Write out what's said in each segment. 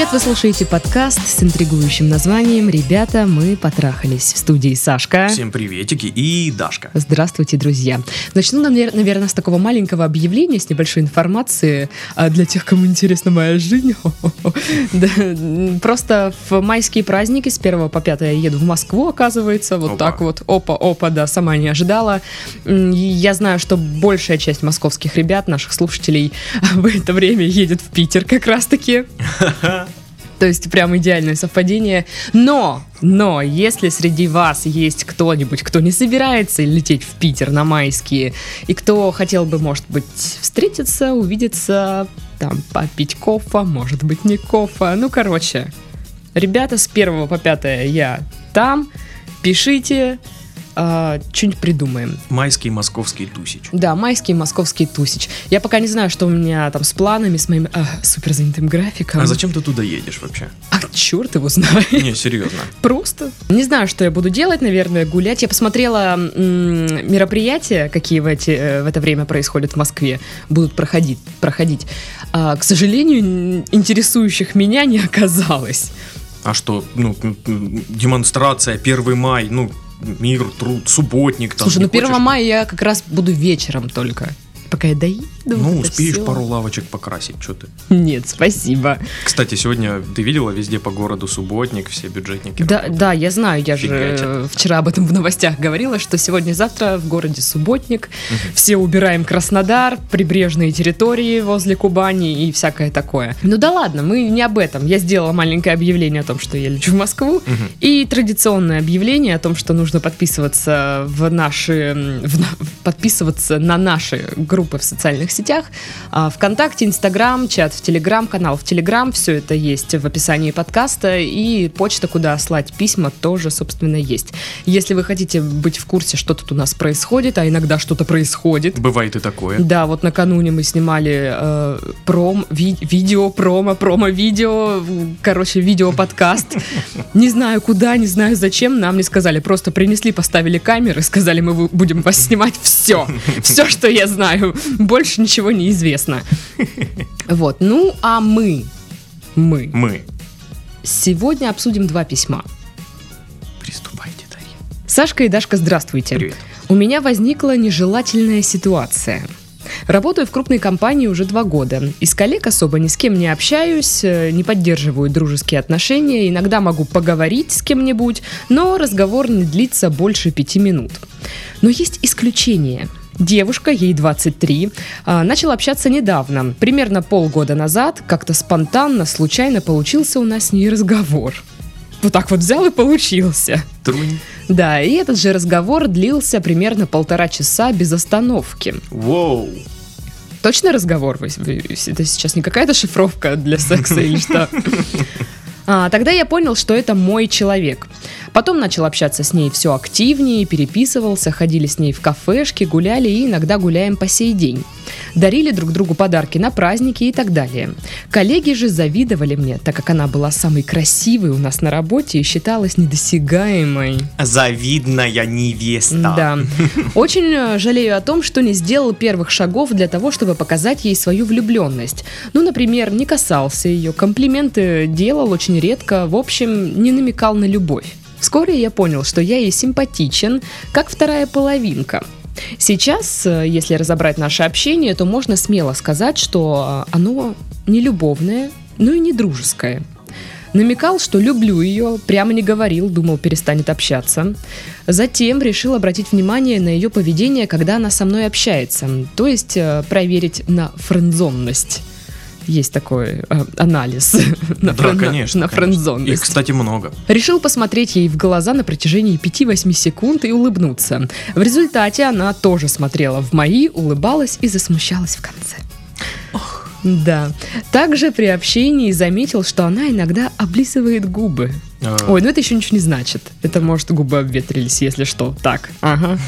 привет! Вы слушаете подкаст с интригующим названием «Ребята, мы потрахались». В студии Сашка. Всем приветики и Дашка. Здравствуйте, друзья. Начну, наверное, с такого маленького объявления, с небольшой информации а для тех, кому интересна моя жизнь. Просто в майские праздники с 1 по 5 я еду в Москву, оказывается. Вот так вот. Опа-опа, да, сама не ожидала. Я знаю, что большая часть московских ребят, наших слушателей, в это время едет в Питер как раз-таки. То есть прям идеальное совпадение. Но, но, если среди вас есть кто-нибудь, кто не собирается лететь в Питер на майские, и кто хотел бы, может быть, встретиться, увидеться, там, попить кофа, может быть, не кофа, ну, короче, ребята, с 1 по 5 я там, пишите, э, что-нибудь придумаем. Майский московский тусич. Да, майский московский тусич. Я пока не знаю, что у меня там с планами, с моим э, супер занятым графиком. А зачем ты туда едешь вообще? А черт его знает. Не, серьезно. Просто. Не знаю, что я буду делать, наверное, гулять. Я посмотрела м- мероприятия, какие в, эти, э, в это время происходят в Москве, будут проходить. проходить. А, к сожалению, интересующих меня не оказалось. А что, ну, демонстрация 1 май, ну, мир, труд, субботник. Там, Слушай, ну 1 хочешь... мая я как раз буду вечером только пока я доеду. Ну, успеешь все. пару лавочек покрасить, что ты? Нет, спасибо. Кстати, сегодня ты видела везде по городу субботник, все бюджетники Да, работают. да, я знаю, я Фигачат. же вчера об этом в новостях говорила, что сегодня завтра в городе субботник, угу. все убираем Краснодар, прибрежные территории возле Кубани и всякое такое. Ну да ладно, мы не об этом. Я сделала маленькое объявление о том, что я лечу в Москву, угу. и традиционное объявление о том, что нужно подписываться в наши, в, подписываться на наши группы группы в социальных сетях. А, Вконтакте, Инстаграм, чат в Телеграм, канал в Телеграм. Все это есть в описании подкаста. И почта, куда слать письма, тоже, собственно, есть. Если вы хотите быть в курсе, что тут у нас происходит, а иногда что-то происходит. Бывает и такое. Да, вот накануне мы снимали э, пром, ви, видео, промо, промо-видео, короче, видео-подкаст. Не знаю куда, не знаю зачем, нам не сказали. Просто принесли, поставили камеры, сказали, мы будем вас снимать все. Все, что я знаю. больше ничего не известно. Вот, ну а мы, мы, мы сегодня обсудим два письма. Приступайте, Дарья. Сашка и Дашка, здравствуйте. Привет. У меня возникла нежелательная ситуация. Работаю в крупной компании уже два года. Из коллег особо ни с кем не общаюсь, э, не поддерживаю дружеские отношения, иногда могу поговорить с кем-нибудь, но разговор не длится больше пяти минут. Но есть исключение – Девушка, ей 23, а, начала общаться недавно. Примерно полгода назад как-то спонтанно, случайно получился у нас с ней разговор. Вот так вот взял и получился. Трунь. Да, и этот же разговор длился примерно полтора часа без остановки. Воу. Точно разговор? Это сейчас не какая-то шифровка для секса или что? А, тогда я понял, что это мой человек. Потом начал общаться с ней все активнее, переписывался, ходили с ней в кафешки, гуляли и иногда гуляем по сей день. Дарили друг другу подарки на праздники и так далее. Коллеги же завидовали мне, так как она была самой красивой у нас на работе и считалась недосягаемой. Завидная невеста. Да. Очень э, жалею о том, что не сделал первых шагов для того, чтобы показать ей свою влюбленность. Ну, например, не касался ее, комплименты делал очень редко, в общем, не намекал на любовь. Вскоре я понял, что я ей симпатичен, как вторая половинка. Сейчас, э, если разобрать наше общение, то можно смело сказать, что э, оно не любовное, но и не дружеское. Намекал, что люблю ее, прямо не говорил, думал, перестанет общаться. Затем решил обратить внимание на ее поведение, когда она со мной общается, то есть э, проверить на френдзонность есть такой э, анализ на, да, френ... конечно, на френдзонность. Их, кстати, много. Решил посмотреть ей в глаза на протяжении 5-8 секунд и улыбнуться. В результате она тоже смотрела в мои, улыбалась и засмущалась в конце. Да. Также при общении заметил, что она иногда облизывает губы. Э, Ой, ну это еще ничего не значит. Это может губы обветрились, если что. Так, ага.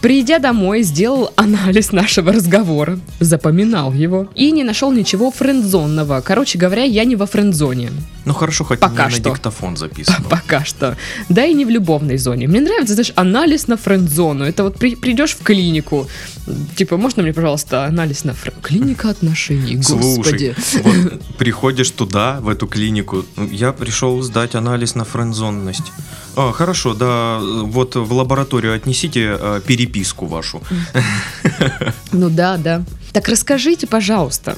Придя домой, сделал анализ нашего разговора, запоминал его и не нашел ничего френдзонного. Короче говоря, я не во френдзоне. Ну хорошо, хоть Пока не что. на диктофон записано. Пока что. Да и не в любовной зоне. Мне нравится, знаешь, анализ на френд-зону. Это вот при- придешь в клинику. Типа, можно мне, пожалуйста, анализ на френд... Клиника отношений, господи. Слушай, вот приходишь туда, в эту клинику, ну, я пришел сдать анализ на френдзонность. А, хорошо, да, вот в лабораторию отнесите э, переписку вашу. Ну да, да. Так расскажите, пожалуйста,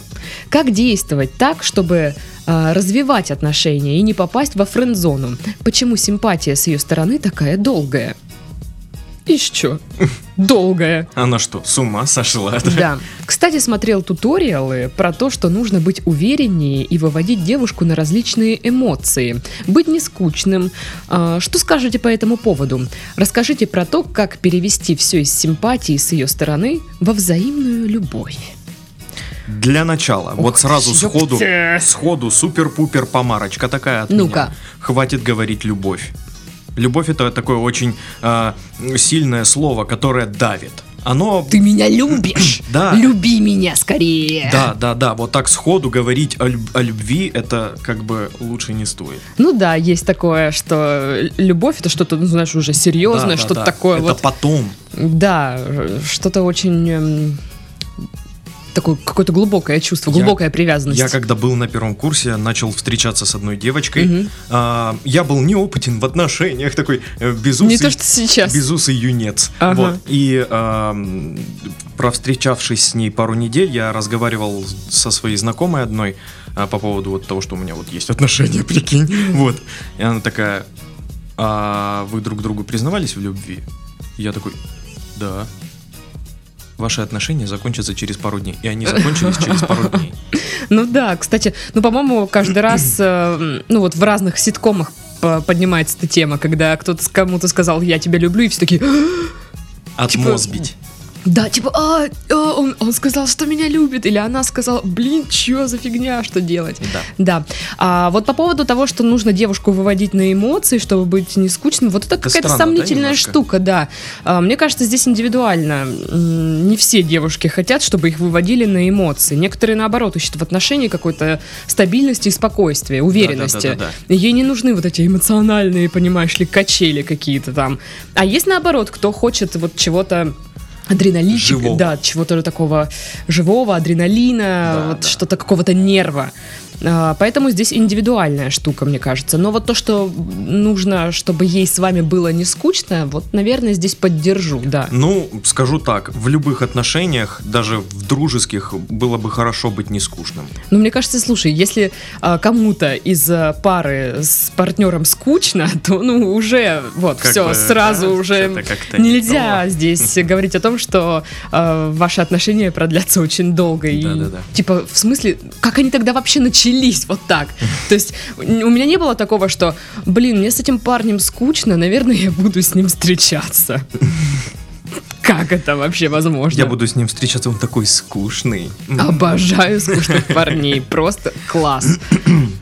как действовать так, чтобы а, развивать отношения и не попасть во френд-зону? Почему симпатия с ее стороны такая долгая? Что? Долгая. Она что, с ума сошла? Да. Кстати, смотрел туториалы про то, что нужно быть увереннее и выводить девушку на различные эмоции. Быть не скучным. А, Что скажете по этому поводу? Расскажите про то, как перевести все из симпатии с ее стороны во взаимную любовь. Для начала, вот сразу сходу, ёпте. сходу супер-пупер помарочка такая от Ну-ка. Хватит говорить любовь. Любовь это такое очень а, сильное слово, которое давит. Оно Ты меня любишь? Да. Люби меня скорее. Да, да, да, вот так сходу говорить о, люб- о любви, это как бы лучше не стоит. Ну да, есть такое, что любовь это что-то, ну, знаешь, уже серьезное, Да, да, что-то да. такое Это вот. потом. Да, э, что-то очень эм, такое какое-то глубокое чувство, Я- глубокая привязанность. Я когда был на первом курсе, начал встречаться с одной девочкой. Мгм. А, я был неопытен в отношениях, такой э, безусый, Не то, что сейчас. безусый юнец. Ага. Вот. И ам, провстречавшись с ней пару недель, я разговаривал со своей знакомой одной а, по поводу вот того, что у меня вот есть отношения, прикинь. Вот. И она такая, а вы друг другу признавались в любви? Я такой, да. Ваши отношения закончатся через пару дней. И они закончились через пару дней. Ну да, кстати, ну по-моему каждый раз, э, ну вот в разных ситкомах по- поднимается эта тема, когда кто-то кому-то сказал «я тебя люблю», и все такие Отмозбить. Да, типа, а, а, он, он сказал, что меня любит, или она сказала, блин, чё за фигня, что делать? Да. Да. А вот по поводу того, что нужно девушку выводить на эмоции, чтобы быть не скучным, вот это, Это какая-то да, сомнительная немножко? штука, да. А, мне кажется, здесь индивидуально. Не все девушки хотят, чтобы их выводили на эмоции. Некоторые, наоборот, ищут в отношении какой-то стабильности и спокойствия, уверенности. Да-да-да-да-да. Ей не нужны вот эти эмоциональные, понимаешь ли, качели какие-то там. А есть наоборот, кто хочет вот чего-то адреналинчика, Живого. да, чего-то такого живого, адреналина, Да, вот да. что-то какого-то нерва. А, Поэтому здесь индивидуальная штука, мне кажется. Но вот то, что нужно, чтобы ей с вами было не скучно, вот, наверное, здесь поддержу, да. Ну, скажу так, в любых отношениях, даже в дружеских, было бы хорошо быть не скучным. Но мне кажется, слушай, если а, кому-то из а, пары с партнером скучно, то ну уже вот Как все бы, сразу да, уже не нельзя то. здесь говорить о том, что а, ваши отношения продлятся очень долго и Да-да-да. типа в смысле, как они тогда вообще начались вот так? То есть у меня не было такого, что, блин, мне с этим парнем скучно, наверное, я буду с ним встречаться. Как это вообще возможно? Я буду с ним встречаться, он такой скучный. Обожаю скучных парней, просто класс.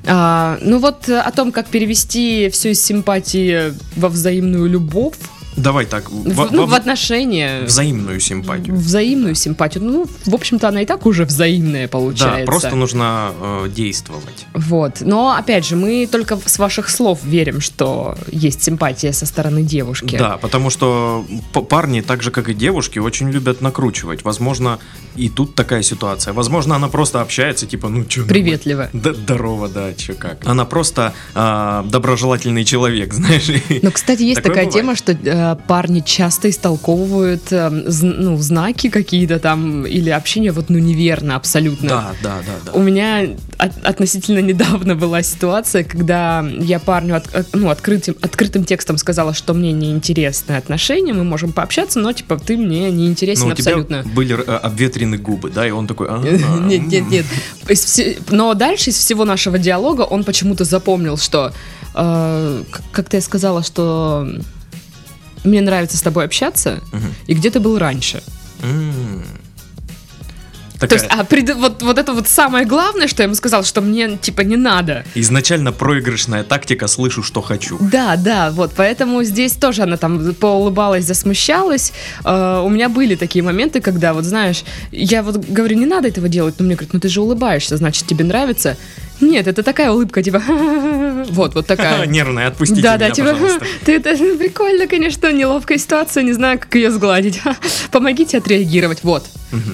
А, ну вот о том, как перевести все из симпатии во взаимную любовь, Давай так, в, во- ну, в отношения, взаимную симпатию. взаимную симпатию. Ну, в общем-то, она и так уже взаимная получается. Да, просто нужно э, действовать. Вот. Но, опять же, мы только с ваших слов верим, что есть симпатия со стороны девушки. Да, потому что парни, так же как и девушки, очень любят накручивать. Возможно, и тут такая ситуация. Возможно, она просто общается, типа, ну чё, Приветливо. Да, здорово, да, чё как. Она просто а, доброжелательный человек, знаешь. Но, кстати, есть такая бывает. тема, что э, парни часто истолковывают э, ну, знаки какие-то там или общение вот ну неверно абсолютно. Да, да, да, да. У меня от- относительно недавно была ситуация, когда я парню от- от- ну, открытым, открытым текстом сказала, что мне неинтересны отношения, мы можем пообщаться, но типа ты мне не интересен Но у тебя абсолютно. были э, обветрены губы, да, и он такой... «А, Нет, нет, нет. Но дальше из всего нашего диалога он почему-то запомнил, что э, как-то я сказала, что мне нравится с тобой общаться, Мгм. и где ты был раньше. М. То есть, а пред- вот, вот это вот самое главное, что я ему сказал, что мне, типа, не надо. Изначально проигрышная тактика «слышу, что хочу». Да, да, вот, поэтому здесь тоже она там поулыбалась, засмущалась. Э, у меня были такие моменты, когда, вот знаешь, я вот говорю, не надо этого делать, но мне говорят, ну ты же улыбаешься, значит тебе нравится. Нет, это такая улыбка, типа, вот, вот такая. Нервная, отпустите Да, меня, да, типа, пожалуйста. ты это прикольно, конечно, неловкая ситуация, не знаю, как ее сгладить. Помогите отреагировать, вот.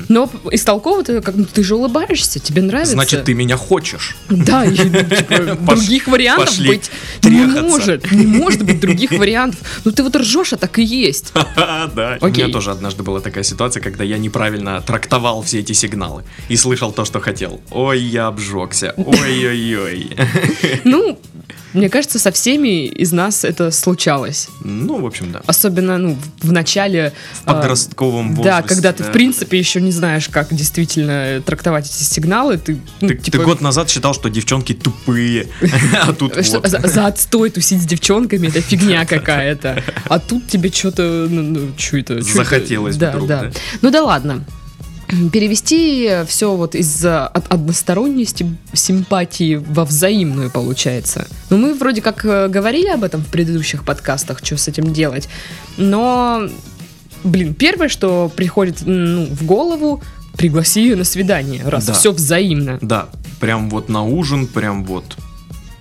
Но из толкового ты как, ну, ты же улыбаешься, тебе нравится. Значит, ты меня хочешь. Да, и, ну, типа, других вариантов пошли быть не трахаться. может. Не может быть других вариантов. Ну ты вот ржешь, а так и есть. Да. У меня тоже однажды была такая ситуация, когда я неправильно трактовал все эти сигналы и слышал то, что хотел. Ой, я обжегся. Ой-ой-ой. Ну, мне кажется, со всеми из нас это случалось. Ну, в общем, да. Особенно, ну, в начале... В подростковом а, возрасте. Да, когда ты, да. в принципе, еще не знаешь, как действительно трактовать эти сигналы, ты, ну, Ты, типа, ты год назад считал, что девчонки тупые, а тут вот. за, отстой тусить с девчонками, это фигня какая-то. А тут тебе что-то, ну, ну? Захотелось вдруг, да. да. Ну да ладно. Перевести все вот из э, односторонности симпатии во взаимную получается. Ну мы вроде как э, говорили об этом в предыдущих подкастах, что с этим делать. Но, блин, первое, что приходит ну, в голову, пригласи ее на свидание, раз Да. все взаимно. Да, прям вот на ужин, прям вот.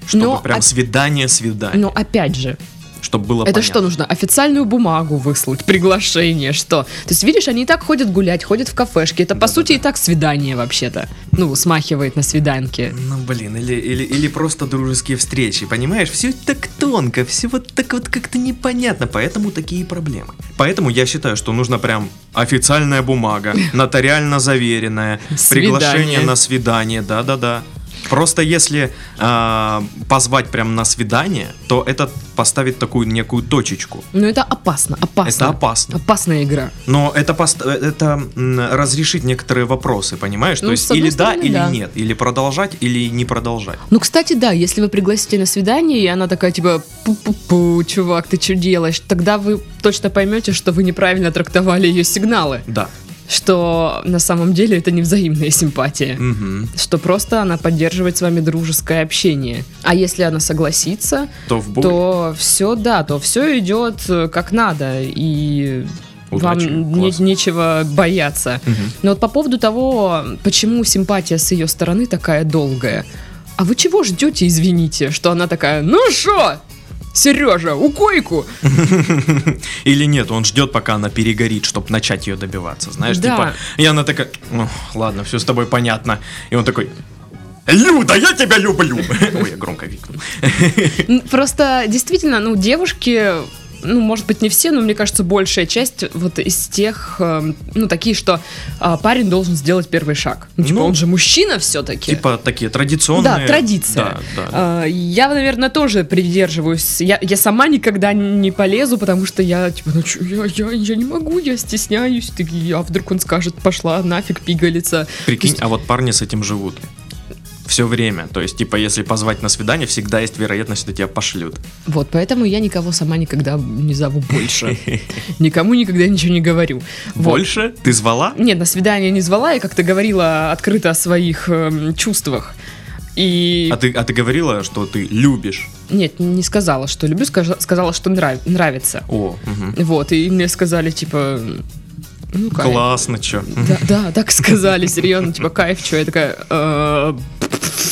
Чтобы Но прям оп- свидание-свидание. Но опять же, чтобы было Это понятно. что нужно? Официальную бумагу выслать, приглашение, что? То есть, видишь, они и так ходят гулять, ходят в кафешки. Это, по Да-да-да. сути, и так свидание вообще-то. Ну, смахивает на свиданки. Ну, блин, или, или, или просто дружеские встречи, понимаешь? Все так тонко, все вот так вот как-то непонятно, поэтому такие проблемы. Поэтому я считаю, что нужно прям официальная бумага, нотариально заверенная, приглашение на свидание, да-да-да. Просто если а, позвать прям на свидание, то это поставит такую некую точечку. Но это опасно, опасно. Это опасно. Опасная игра. Но это, пост- это м, разрешит некоторые вопросы, понимаешь? Ну, То есть или да, стороны, или да. нет, или продолжать, или не продолжать. Ну, кстати, да, если вы пригласите на свидание, и она такая, типа, пу-пу-пу, чувак, ты что делаешь? Тогда вы точно поймете, что вы неправильно трактовали ее сигналы. Да. Что на самом деле это не взаимная симпатия. Мгм. Что просто она поддерживает с вами дружеское общение. А если она согласится, То в бой. то все, да, то все идет э, как надо, и Удачи, вам не- нечего бояться. Мгм. Но вот по поводу того, почему симпатия с ее стороны такая долгая. А вы чего ждете, извините, что она такая, ну что, Сережа, у койку? Или нет, он ждет, пока она перегорит, чтобы начать ее добиваться. Знаешь, Да. типа, и она такая, «Ну, ладно, все с тобой понятно. И он такой, Люда, я тебя люблю. Ой, я громко крикнул. Н- Просто действительно, ну, девушки, ну, может быть, не все, но мне кажется, большая часть вот из тех, э, ну, такие, что а, парень должен сделать первый шаг. Ну, типа, Ну, он же мужчина все-таки. Типа такие традиционные. Да, традиция. Да, да. А, Я, наверное, тоже придерживаюсь. Я, я сама никогда не полезу, потому что я, типа, ну чё, я, я, я не могу, я стесняюсь. А вдруг он скажет, пошла нафиг пигалица. Прикинь, есть- а вот парни с этим живут. Все время. То есть, типа, если позвать на свидание, всегда есть вероятность, что тебя пошлют. Вот, поэтому я никого сама никогда не зову больше. Никому никогда ничего не говорю. Больше? Ты звала? Нет, на свидание не звала, я как-то говорила открыто о своих эм, чувствах. И... А ты, а ты говорила, что ты любишь? Нет, не сказала, что люблю, сказала, что нрав- нравится. О, мгм. Вот, и мне сказали, типа, ну, кайф. классно, чё. Да, да, так сказали, серьезно, типа, кайф, что я такая...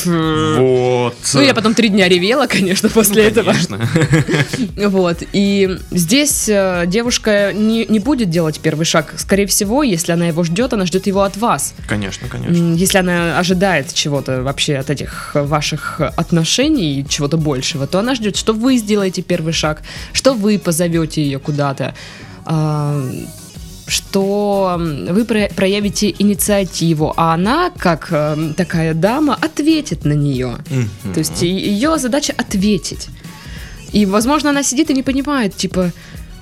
«Э, Вот. Ну, я потом три дня ревела, конечно, после этого. Конечно. Вот, и здесь э, девушка не, не будет делать первый шаг. Скорее всего, если она его ждет, она ждет его от вас. Конечно, конечно. Если она ожидает чего-то вообще от этих ваших отношений, чего-то большего, то она ждет, что вы сделаете первый шаг, что вы позовете ее куда-то, а, что вы про- проявите инициативу, а она, как э, такая дама, ответит на нее. Мгм. То есть ее задача ответить. И, возможно, она сидит и не понимает, типа,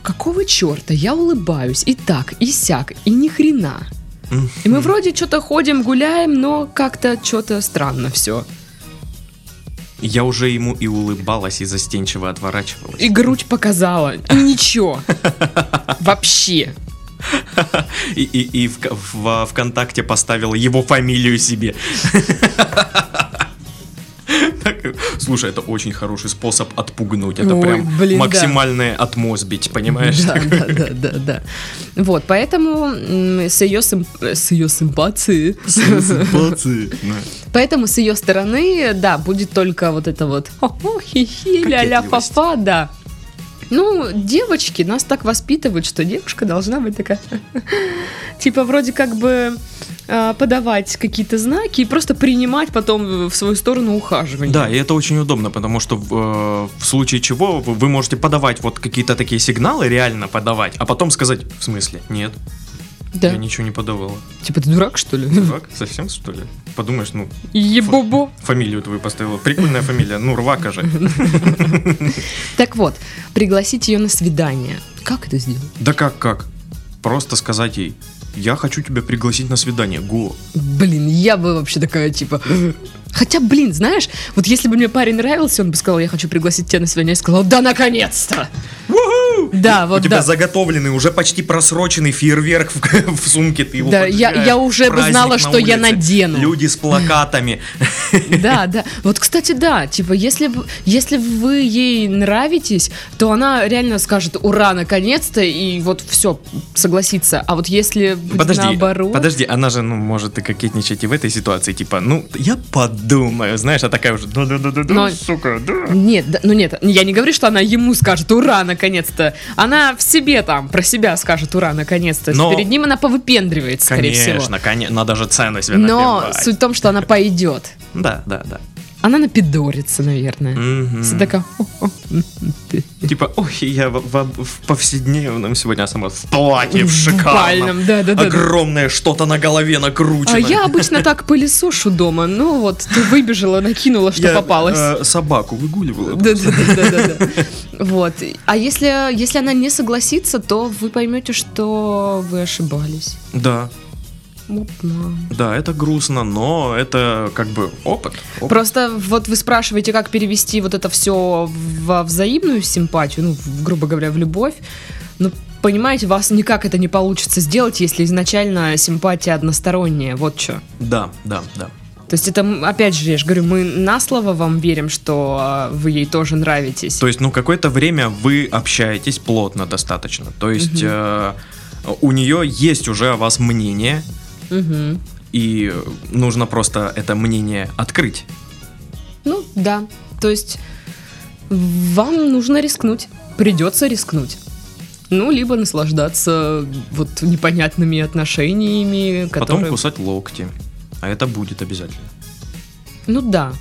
какого черта я улыбаюсь и так, и сяк, и ни хрена. Мгм. И мы вроде что-то ходим, гуляем, но как-то что-то странно все. Я уже ему и улыбалась, и застенчиво отворачивалась. И грудь показала. И ничего. Вообще. И, и, и в, в ВКонтакте поставил его фамилию себе. Так, Слушай, это очень хороший способ отпугнуть. Это Ой, прям блин, да. максимальное отмозбить, понимаешь? Да, да, да, да, да. Вот, поэтому с ее, сим- с ее симпатией, Да. поэтому с ее стороны, да, будет только вот это вот хи-хи, ля-ля, фа-фа, да. Ну, девочки нас так воспитывают, что девушка должна быть такая, типа вроде как бы а, подавать какие-то знаки и просто принимать потом в свою сторону ухаживание. Да, и это очень удобно, потому что э, в случае чего вы можете подавать вот какие-то такие сигналы, реально подавать, а потом сказать, в смысле, нет, Да. я ничего не подавала. Типа ты дурак, что ли? Дурак, совсем что ли? Подумаешь, ну, Ебобо. фамилию твою поставила. Прикольная фамилия, ну, Рвака же. Так вот, пригласить ее на свидание. Как это сделать? Да как, как? Просто сказать ей, я хочу тебя пригласить на свидание, го. Блин, я бы вообще такая, типа... Хотя, блин, знаешь, вот если бы мне парень нравился, он бы сказал, я хочу пригласить тебя на свидание, я сказала, да, наконец-то! Да, У вот тебя да. заготовленный, уже почти просроченный фейерверк в, в сумке, ты его Да, я- я уже бы знала, на что я улице. надену. Люди с плакатами. Да, да. Вот, кстати, да, типа, если, если вы ей нравитесь, то она реально скажет, ура, наконец-то, и вот все, согласится. А вот если Подожди, наоборот... подожди, она же, ну, может и кокетничать и в этой ситуации, типа, ну, я подумаю, знаешь, а такая уже, да-да-да-да, сука, да. Нет, да- ну нет, я не говорю, что она ему скажет ура, наконец-то. Она в себе там про себя скажет ура, наконец-то. Но- Перед ним она повыпендривается, скорее всего. Конечно, конечно, надо же цены себе Но набивать. суть в том, что она пойдет. Да, да, да. Она напидорится, наверное. Мгм. Всё такая. Типа, ой, я в, в- в повседневном сегодня сама в платье, в шикарном. бальном, да-да-да. Огромное что-то на голове накручено. А я обычно так пылесошу дома. Ну вот, ты выбежала, накинула, что Я, попалось. э, собаку выгуливала. Да, да, да, да, да, да. Вот. А если, если она не согласится, то вы поймете, что вы ошибались. Да, Да. это грустно, но это как бы опыт. опыт. Просто вот вы спрашиваете, как перевести вот это все во взаимную симпатию, ну, в- грубо говоря, в любовь. Ну, понимаете, вас никак это не получится сделать, если изначально симпатия односторонняя. Вот что. Да, да, да. То есть это, опять же, я же говорю, мы на слово вам верим, что а, вы ей тоже нравитесь. То есть, ну, какое-то время вы общаетесь плотно достаточно. То есть, э, у нее есть уже о вас мнение, Мгм. и нужно просто это мнение открыть. Ну, да. То есть вам нужно рискнуть. Придется рискнуть. Ну, либо наслаждаться вот непонятными отношениями, Потом которые... кусать локти. А это будет обязательно. Ну да.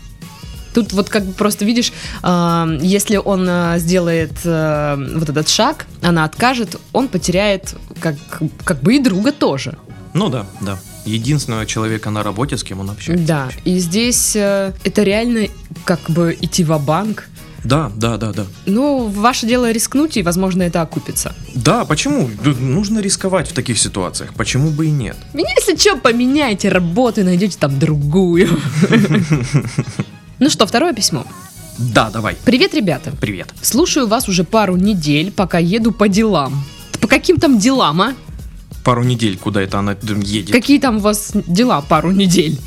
Тут вот как бы просто видишь, а, если он а, сделает а, вот этот шаг, она откажет, он потеряет как, как бы и друга тоже. Ну да, да. Единственного человека на работе, с кем он общается. Да, и здесь э, это реально как бы идти в банк Да, да, да, да. Ну, ваше дело рискнуть, и, возможно, это окупится. Да, почему? Нужно рисковать в таких ситуациях. Почему бы и нет? Меня, если что, поменяйте работу и найдете там другую. Ну что, второе письмо. Да, давай. Привет, ребята. Привет. Слушаю вас уже пару недель, пока еду по делам. По каким там делам, а? Пару недель, куда это она едет. Какие там у вас дела пару недель?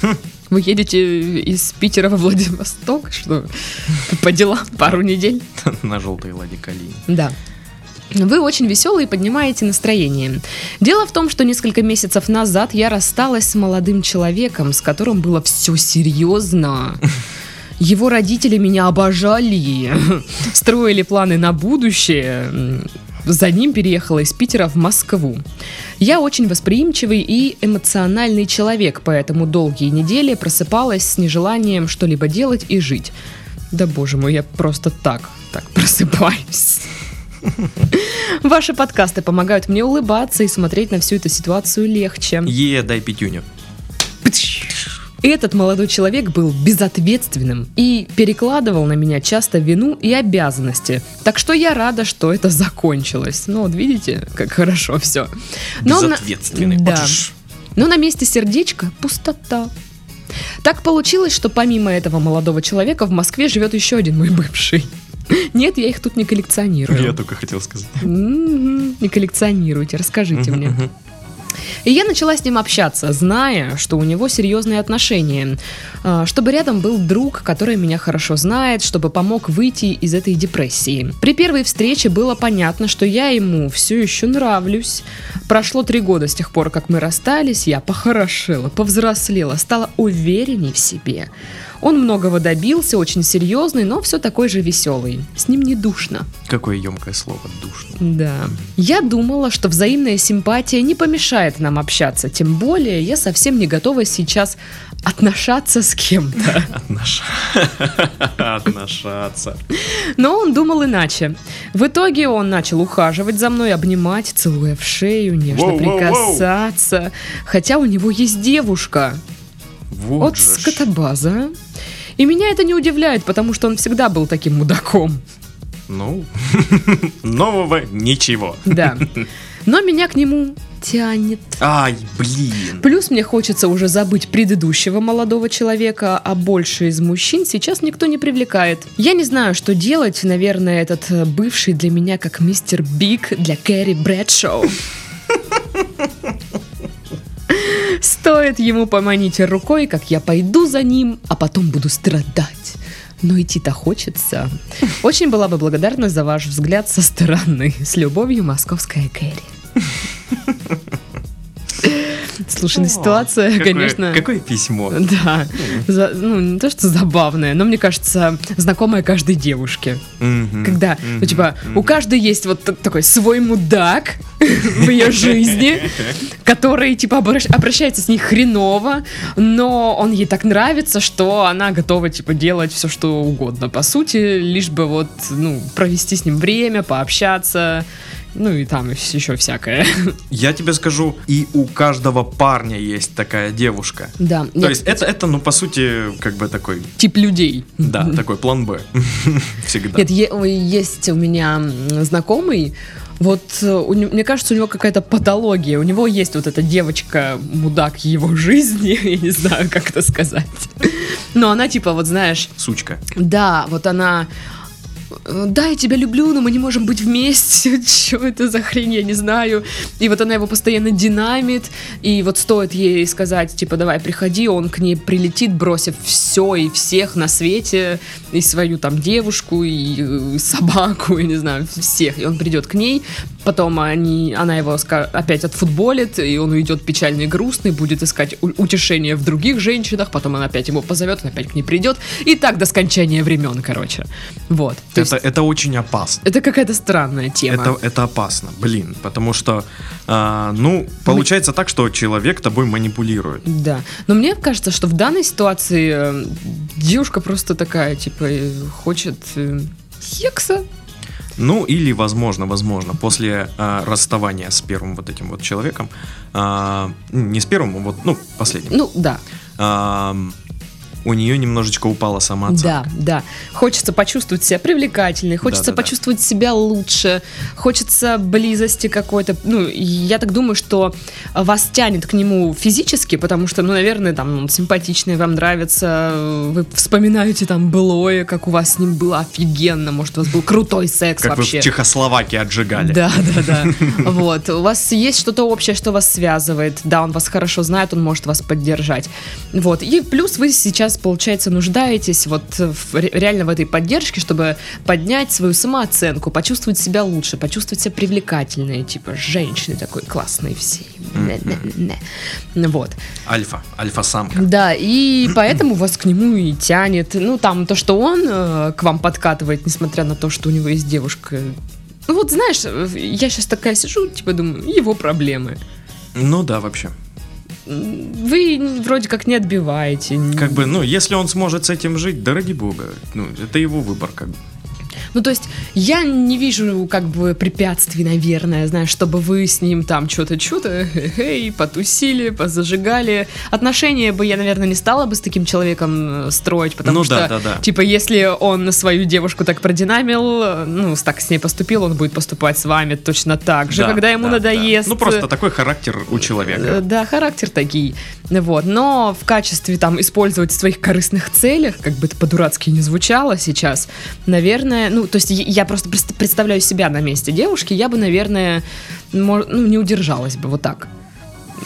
Вы едете из Питера во Владивосток, что? По делам пару недель? На желтой ладе Калини. Да. Вы очень веселые и поднимаете настроение. Дело в том, что несколько месяцев назад я рассталась с молодым человеком, с которым было все серьезно. Его родители меня обожали, строили планы на будущее. За ним переехала из Питера в Москву. Я очень восприимчивый и эмоциональный человек, поэтому долгие недели просыпалась с нежеланием что-либо делать и жить. Да боже мой, я просто так, так просыпаюсь. Ваши подкасты помогают мне улыбаться и смотреть на всю эту ситуацию легче. Е, дай пятюню. Этот молодой человек был безответственным и перекладывал на меня часто вину и обязанности. Так что я рада, что это закончилось. Ну вот видите, как хорошо все. Безответственный. Да. Пш. Но на месте сердечка пустота. Так получилось, что помимо этого молодого человека в Москве живет еще один мой бывший. Нет, я их тут не коллекционирую. Я только хотел сказать. Не коллекционируйте, расскажите мне. И я начала с ним общаться, зная, что у него серьезные отношения. А, Чтобы рядом был друг, который меня хорошо знает, чтобы помог выйти из этой депрессии. При первой встрече было понятно, что я ему все еще нравлюсь. Прошло три года с тех пор, как мы расстались, я похорошела, повзрослела, стала уверенней в себе. Он многого добился, очень серьезный, но все такой же веселый. С ним не душно. Какое емкое слово, душно. Да. Я думала, что взаимная симпатия не помешает нам общаться, тем более я совсем не готова сейчас отношаться с кем-то. Отнош- Отношаться. Но он думал иначе. В итоге он начал ухаживать за мной, обнимать, целуя в шею, нежно прикасаться. Хотя у него есть девушка. Вот От же скотобаза. И меня это не удивляет, потому что он всегда был таким мудаком. Ну, нового ничего. Да. Но меня к нему тянет. Ай, блин. Плюс мне хочется уже забыть предыдущего молодого человека, а больше из мужчин сейчас никто не привлекает. Я не знаю, что делать. Наверное, этот э, бывший для меня как мистер Биг для Кэрри Брэдшоу. Стоит ему поманить рукой, как я пойду за ним, а потом буду страдать. Но идти-то хочется. Очень была бы благодарна за ваш взгляд со стороны. С любовью, московская Кэрри. Слушай, ну ситуация, какое- конечно... Какое письмо. Да, За- ну не то, что забавное, но мне кажется, знакомая каждой девушке. Мгм. Когда, ну Мгм. типа, у каждой есть вот такой свой мудак в ее жизни, который, типа, обращ- обращается с ней хреново, но он ей так нравится, что она готова, типа, делать все, что угодно, по сути, лишь бы вот, ну, провести с ним время, пообщаться, ну и там еще всякое. Я тебе скажу, и у каждого парня есть такая девушка. Да, То есть это, это, ну, по сути, как бы такой, тип людей. да, такой план Б. Всегда. Нет, есть у меня знакомый, вот э, у не- мне кажется, у него какая-то патология. У него есть вот эта девочка, мудак его жизни, я не знаю, как это сказать. Но она типа, вот знаешь, Сучка. да, вот она... э, Да, я тебя люблю, но мы не можем быть вместе. Что это за хрень, я не знаю. И вот она его постоянно динамит. И вот стоит ей сказать, типа, давай, приходи, он к ней прилетит, бросив все и всех на свете. И свою там девушку, и э, собаку, я не знаю, всех. И он придет к ней. Потом они, она его опять отфутболит, и он уйдет печальный и грустный, будет искать утешение в других женщинах. Потом она опять его позовет, он опять к ней придет. И так до скончания времен, короче. Вот. То Это, это очень опасно. это какая-то странная тема. Это, это опасно, блин, потому что, а, ну, получается так, что человек тобой манипулирует. Да. Но мне кажется, что в данной ситуации э, девушка просто такая, типа, э, хочет э, секса. Ну, или, возможно, возможно, после а, расставания с первым вот этим вот человеком, а, не с первым, а вот, ну, последним, Ну, да. У нее немножечко упала самооценка. Да, да. Хочется почувствовать себя привлекательной, хочется Да-да-да. почувствовать себя лучше, хочется близости какой-то. Ну, я так думаю, что вас тянет к нему физически, потому что, ну, наверное, там он симпатичный, вам нравится, вы вспоминаете там былое, как у вас с ним было офигенно, может, у вас был крутой секс Как вообще. вы в Чехословакии отжигали. Да, да, да. Вот. У вас есть что-то общее, что вас связывает. Да, он вас хорошо знает, он может вас поддержать. Вот. И плюс вы сейчас, получается, нуждаетесь вот в- ре- реально в этой поддержке, чтобы поднять свою самооценку, почувствовать себя лучше, почувствовать себя привлекательной, типа женщины такой классной всей. Не-не-не. Вот. Альфа, альфа-самка. Да, и поэтому вас к нему и тянет. Ну, там то, что он э, к вам подкатывает, несмотря на то, что у него есть девушка. Ну, вот знаешь, э, я сейчас такая сижу, типа думаю, его проблемы. Ну да, вообще. Вы вроде как не отбиваете. Как бы, ну, если он сможет с этим жить, да ради бога. Ну, это его выбор, как бы. Ну, то есть, я не вижу, как бы, препятствий, наверное, знаешь, чтобы вы с ним там что-то, что-то, хе-хей, потусили, позажигали. Отношения бы я, наверное, не стала бы с таким человеком э, строить, потому Ну что, да, да, да. типа, если он свою девушку так продинамил, э, ну, так с ней поступил, он будет поступать с вами точно так же, Да, когда ему да, да. надоест. Ну, просто такой характер у Э, человека. Да, характер такие. Вот. Но в качестве там использовать в своих корыстных целях, как бы это по-дурацки не звучало сейчас, наверное, ну, то есть я- просто пред- представляю себя на месте девушки, я бы, наверное, ну, не удержалась бы вот так.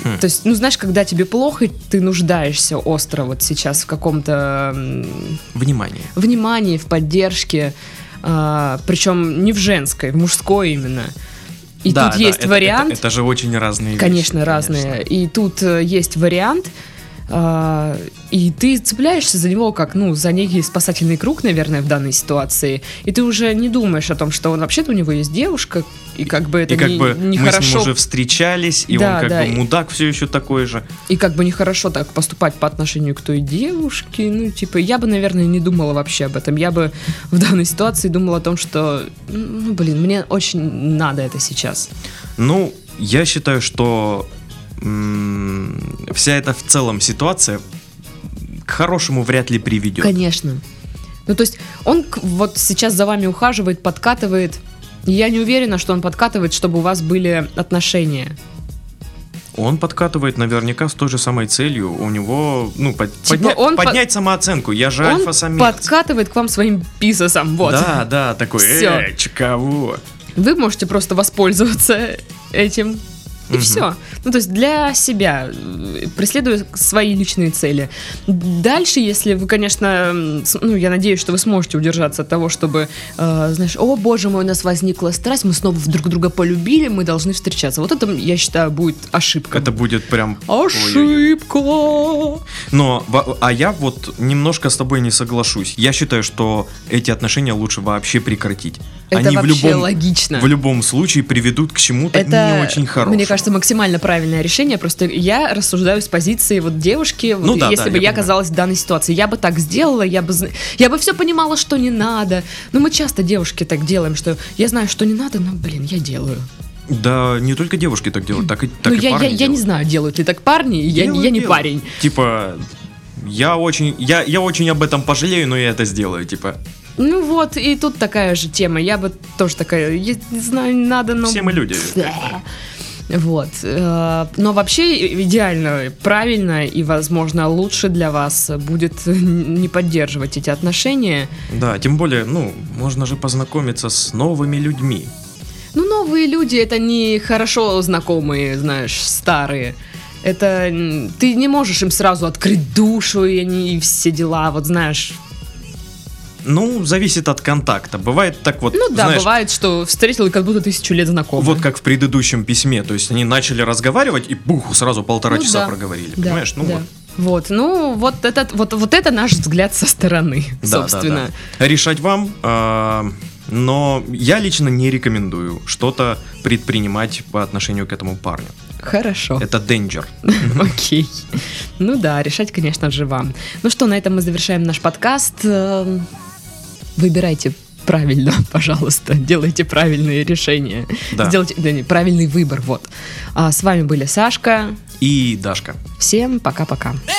Хм. То есть, ну, знаешь, когда тебе плохо, ты нуждаешься остро вот сейчас в каком-то м, Внимание. внимании, в поддержке, а, причем не в женской, в мужской именно. И Да, тут да, есть это- вариант, Это, это же очень разные вещи. конечно, разные. конечно. И тут э, есть вариант, а, и ты цепляешься за него как, ну, за некий спасательный круг, наверное, в данной ситуации. И ты уже не думаешь о том, что он вообще-то у него есть девушка, и как бы это И как не, бы мы с ним нехорошо уже встречались, и Да, он как да. бы мудак все еще такой же. И как бы нехорошо так поступать по отношению к той девушке. Ну, типа, я бы, наверное, не думала вообще об этом. Я бы в данной ситуации думала о том, что, ну, блин, мне очень надо это сейчас. Ну, я считаю, что вся эта в целом ситуация к хорошему вряд ли приведет. Конечно. Ну, то есть он вот сейчас за вами ухаживает, подкатывает. Я не уверена, что он подкатывает, чтобы у вас были отношения. Он подкатывает наверняка с той же самой целью. У него, ну, под- Типа подня- он по- поднять самооценку. Я же он альфа-самец. подкатывает к вам своим писосом. Вот. Да, да, такой, Всё. э, кого? Вы можете просто воспользоваться этим. И Мгм. все. Ну, то есть для себя, э, преследуя свои личные цели. Дальше, если вы, конечно, ну, я надеюсь, что вы сможете удержаться от того, чтобы, э, знаешь, о, боже мой, у нас возникла страсть, мы снова друг друга полюбили, мы должны встречаться. Вот это, я считаю, будет ошибка. Это будет прям... ой-ой-ой. Ошибка! Но, во- а я вот немножко с тобой не соглашусь. Я считаю, что эти отношения лучше вообще прекратить. Это Они в любом, логично. в любом случае приведут к чему-то не очень хорошему. мне кажется, максимально правильное решение. Просто я рассуждаю с позиции вот девушки. вот Ну да, если да, бы я я оказалась в данной ситуации, я бы так сделала, я бы, я бы все понимала, что не надо. Но мы часто девушки так делаем, что я знаю, что не надо, но, блин, я делаю. Да, не только девушки так делают, так и, так ну, и я, я, парни я не делают. знаю, делают ли так парни, я, Делают, я не делают. парень. Типа, я очень, я, я очень об этом пожалею, но я это сделаю, типа. Ну вот, и тут такая же тема. Я бы тоже такая, я не знаю, надо, но... Все мы люди. Вот. э, Но вообще идеально, правильно и, возможно, лучше для вас будет не поддерживать эти отношения. Да, тем более, ну, можно же познакомиться с новыми людьми. Ну, новые люди это не хорошо знакомые, знаешь, старые. Это ты не можешь им сразу открыть душу и они и все дела, вот знаешь. Ну, зависит от контакта. Бывает так вот, Ну да, знаешь, бывает, что встретил и как будто тысячу лет знакомы. вот как в предыдущем письме. То есть они начали разговаривать и бух, сразу полтора Ну часа да. проговорили. Да, Понимаешь? Ну да. вот. Вот, ну вот этот, вот, вот это наш взгляд со стороны, Да, собственно. да, да. Решать вам. а, но я лично не рекомендую что-то предпринимать по отношению к этому парню. Хорошо. Это danger. Окей. Ну да, решать, конечно же, вам. Ну что, на этом мы завершаем наш подкаст выбирайте правильно, пожалуйста, делайте правильные решения, да. сделайте да, не, правильный выбор, вот. А с вами были Сашка и Дашка. Всем пока-пока. Baby,